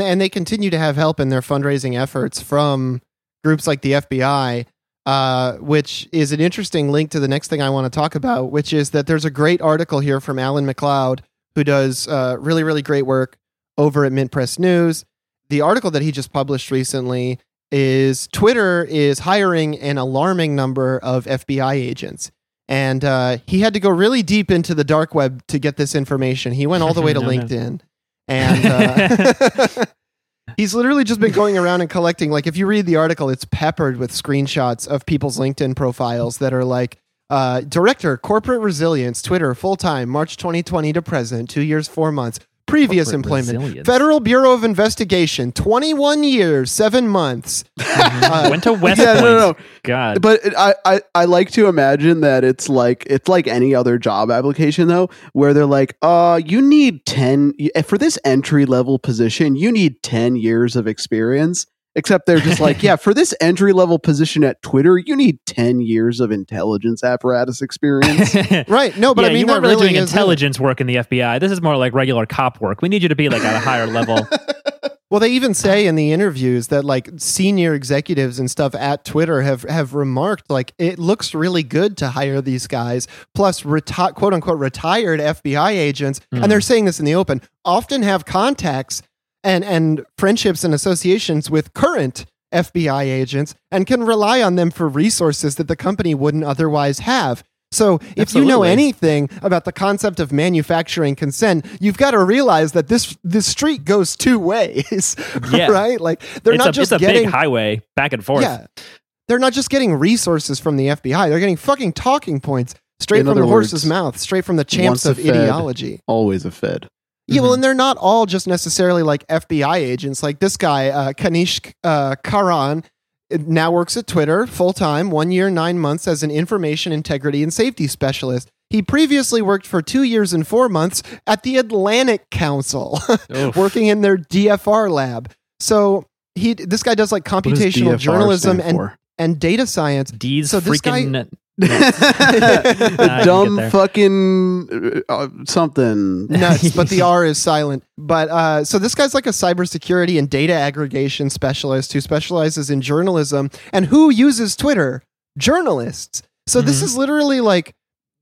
and and they continue to have help in their fundraising efforts from groups like the FBI. Uh, which is an interesting link to the next thing I want to talk about, which is that there's a great article here from Alan MacLeod, who does uh, really, really great work over at Mint Press News. The article that he just published recently is Twitter is hiring an alarming number of FBI agents. And uh, he had to go really deep into the dark web to get this information. He went all the way to No, no. And uh, he's literally just been going around and collecting. Like, if you read the article, it's peppered with screenshots of people's LinkedIn profiles that are like, uh, Director, Corporate Resilience, Twitter, full time, March 2020 to present, two years, four months. Previous employment, resilience. Federal Bureau of Investigation, 21 years, seven months. Uh, Went to West Yeah, Point. no, no, no. God. But I, I, I like to imagine that it's like it's like any other job application though, where they're like, uh, you need ten for this entry level position, you need ten years of experience. Except they're just like, yeah, for this entry level position at Twitter, you need ten years of intelligence apparatus experience. right. No, but yeah, I mean, you that weren't really, really doing is it. intelligence work in the FBI. This is more like regular cop work. We need you to be like at a higher level. Well, they even say in the interviews that like senior executives and stuff at Twitter have have remarked like it looks really good to hire these guys plus reti- quote unquote retired FBI agents and they're hmm. saying this in the open often have contacts and and friendships and associations with current FBI agents and can rely on them for resources that the company wouldn't otherwise have. So if you know anything about the concept of manufacturing consent, you've got to realize that this this street goes two ways, Yeah. right? Like they're it's not a, just it's a getting big highway back and forth. yeah, they're not just getting resources from the FBI. They're getting fucking talking points straight In from the other horse's mouth, straight from the champs of Fed, ideology. Always a Fed. Yeah, Mm-hmm. well, and they're not all just necessarily like FBI agents. Like this guy, uh, Kanish uh, Karan, now works at Twitter full time, one year, nine months as an information integrity and safety specialist. He previously worked for two years and four months at the Atlantic Council, working in their DFR lab. So he, this guy does like computational journalism and for? and data science. D's So this guy- freaking. The get dumb fucking uh, uh, something. nuts, but the R is silent. But uh, so this guy's like a cybersecurity and data aggregation specialist who specializes in journalism and who uses Twitter? Journalists. So this Mhm. is literally like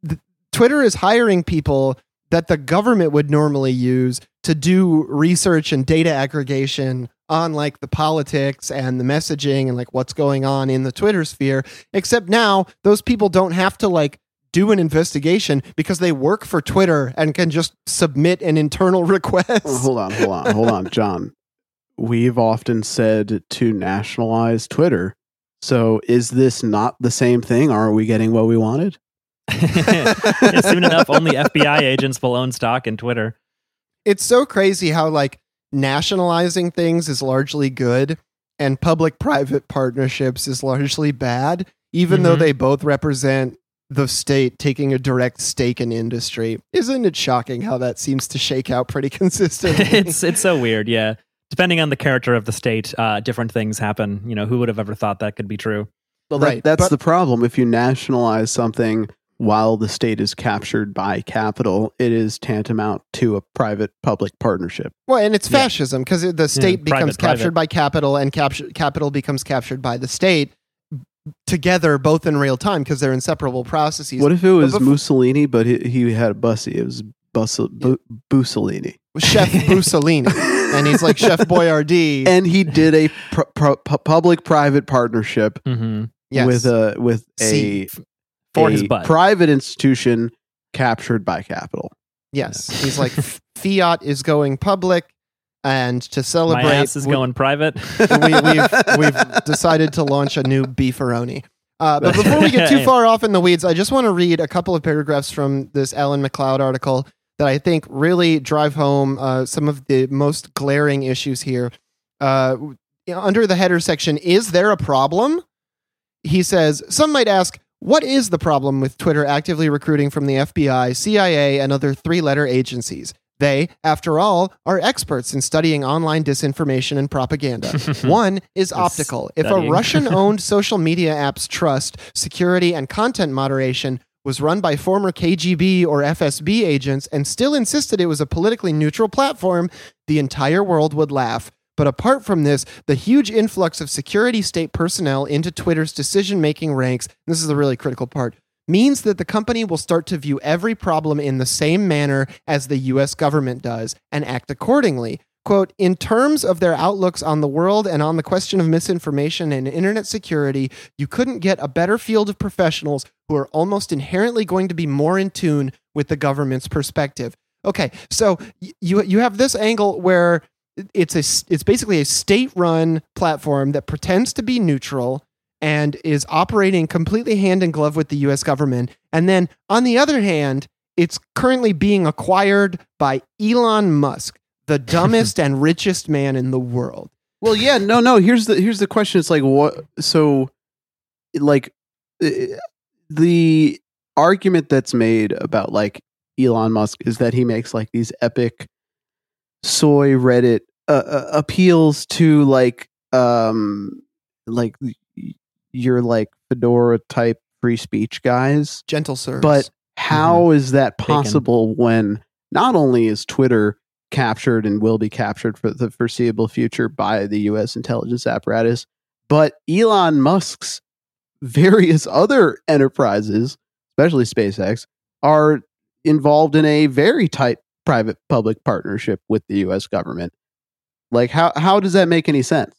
th- Twitter is hiring people that the government would normally use to do research and data aggregation on like the politics and the messaging and like what's going on in the Twitter sphere. Except now those people don't have to like do an investigation because they work for Twitter and can just submit an internal request. Oh, hold on, hold on, hold on, John. We've often said to nationalize Twitter. So is this not the same thing? Are we getting what we wanted? Soon enough, only FBI agents will own stock in Twitter. It's so crazy how like nationalizing things is largely good and public private partnerships is largely bad, even though Mhm. they both represent the state taking a direct stake in industry. Isn't it shocking how that seems to shake out pretty consistently? it's it's so weird. Yeah, depending on the character of the state, uh, different things happen. You know, who would have ever thought that could be true? Well, Right, that, that's but- the problem. If you nationalize something while the state is captured by capital, it is tantamount to a private public partnership. Well, and it's Yeah. fascism because the state becomes private, private. captured by capital, and capture, capital becomes captured by the state together, both in real time because they're inseparable processes. What if it was before- Mussolini, but he, he had a bussy? It was Bus- Bu- Bussolini. Chef Mussolini, and he's like Chef Boyardee. and he did a pr- pr- public-private partnership Mm-hmm. yes. with a with a, See, for a his butt. private institution captured by capital. yes, he's like fiat is going public, and to celebrate, My celebrate, ass is we- going private. we, we've we've decided to launch a new beefaroni. Uh, but before we get too far off in the weeds, I just want to read a couple of paragraphs from this Alan MacLeod article that I think really drive home uh, some of the most glaring issues here. Uh, under the header section, is there a problem? He says, some might ask, what is the problem with Twitter actively recruiting from the FBI, CIA, and other three letter agencies? They, after all, are experts in studying online disinformation and propaganda. One is optical. If a. Russian owned social media app's trust, security, and content moderation was run by former KGB or FSB agents and still insisted it was a politically neutral platform, the entire world would laugh. But apart from this, the huge influx of security state personnel into Twitter's decision making ranks, this is the really critical part, means that the company will start to view every problem in the same manner as the US government does and act accordingly. Quote, in terms of their outlooks on the world and on the question of misinformation and internet security, you couldn't get a better field of professionals who are almost inherently going to be more in tune with the government's perspective. Okay, so you you have this angle where it's a it's basically a state-run platform that pretends to be neutral and is operating completely hand in glove with the US government. And then on the other hand, it's currently being acquired by Elon Musk, the dumbest and richest man in the world. Well, yeah, no, no. Here's the here's the question. It's like what? So, like, the argument that's made about like Elon Musk is that he makes like these epic soy Reddit uh, uh, appeals to like um like y- your like fedora type free speech guys. Gentle sir But how is that possible when not only is Twitter captured and will be captured for the foreseeable future by the US intelligence apparatus, but Elon Musk's various other enterprises, especially SpaceX, are involved in a very tight private public partnership with the US government. Like how how does that make any sense?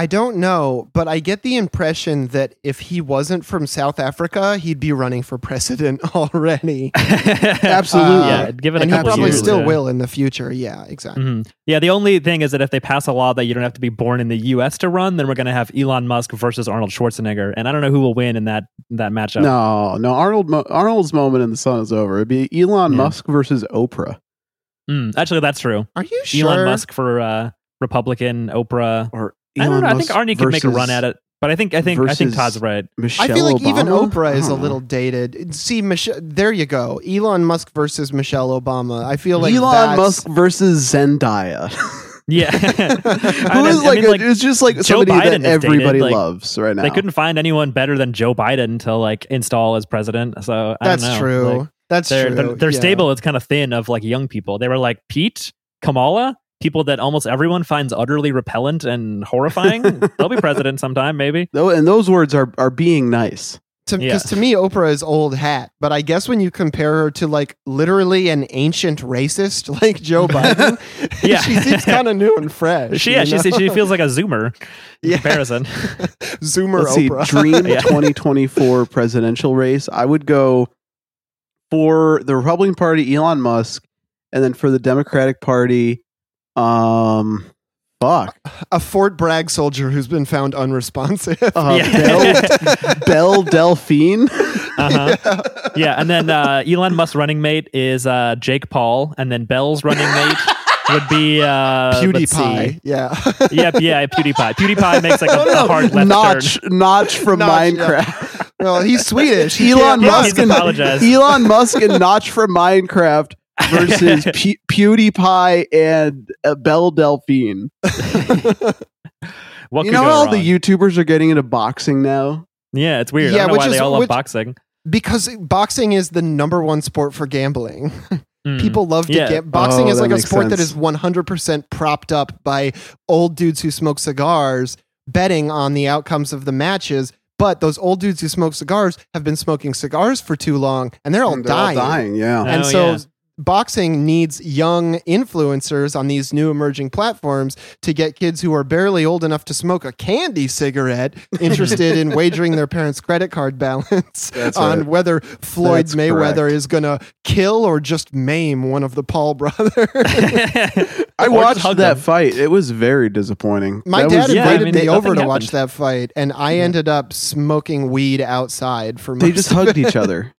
I don't know, but I get the impression that if he wasn't from South Africa, he'd be running for president already. Absolutely. Uh, yeah, give it and a he probably years. still yeah. will in the future. Yeah, exactly. Mhm. Yeah, the only thing is that if they pass a law that you don't have to be born in the U.S. to run, then we're going to have Elon Musk versus Arnold Schwarzenegger, and I don't know who will win in that that matchup. No, no, Arnold Mo- Arnold's moment in the sun is over. It'd be Elon Yeah. Musk versus Oprah. Mm, actually, that's true. Are you sure? Elon Musk for uh, Republican, Oprah. Or I don't Elon know. I think Arnie could make a run at it, but I think I think I think Todd's right. Michelle I feel like even Oprah is a little dated. See, Michelle, there you go. Elon Musk versus Michelle Obama. I feel like Elon that's- Musk versus Zendaya. Yeah, Who is like, a- it's just like Joe somebody Biden that is dated, everybody like, loves right now. they couldn't find anyone better than Joe Biden to like install as president. So I That's don't know. true. Like, that's their true. their, their yeah. stable is kind of thin of like young people. They were like Pete, Kamala, people that almost everyone finds utterly repellent and horrifying. They'll be president sometime, maybe. Though, and those words are are being nice. Because Yeah. to me, Oprah is old hat. But I guess when you compare her to like literally an ancient racist like Joe Biden, Yeah. she seems kind of new and fresh. She yeah, she, know? she feels like a zoomer in Yeah. comparison. Zoomer Let's see, dream Yeah. 2024 presidential race. I would go for the Republican Party, Elon Musk, and then for the Democratic Party, um, fuck, a Fort Bragg soldier who's been found unresponsive. uh, Yeah. Belle, Belle Delphine. Uh-huh. Yeah, and then uh, Elon Musk's running mate is uh, Jake Paul, and then Belle's running mate would be uh. PewDiePie. Yeah. Yep, yeah, PewDiePie. PewDiePie makes like a, a hard left Notch, Notch from Notch, yeah. Minecraft. well, he's Swedish. Elon Yeah, Musk he's and. Elon Musk and Notch from Minecraft versus Pe- PewDiePie and uh, Belle Delphine. turn. What you know go how wrong? the YouTubers are getting into boxing now? Yeah, it's weird. Yeah, I don't know which why is- they all love which- boxing. because boxing is the number one sport for gambling. Mm. People love to Yeah. get boxing Oh, is like a sport that sense. is 100% propped up by old dudes who smoke cigars betting on the outcomes of the matches. But those old dudes who smoke cigars have been smoking cigars for too long and they're all And they're all dying. dying, yeah. And Oh, so yeah. Boxing needs young influencers on these new emerging platforms to get kids who are barely old enough to smoke a candy cigarette interested in wagering their parents' credit card balance That's on right. whether Floyd That's Mayweather correct. is going to kill or just maim one of the Paul brothers. I watched that them. fight. It was very disappointing. My That dad was, Yeah, I invited mean, me over nothing to watch that fight, and I ended up smoking weed outside for most they just of hugged it. each other.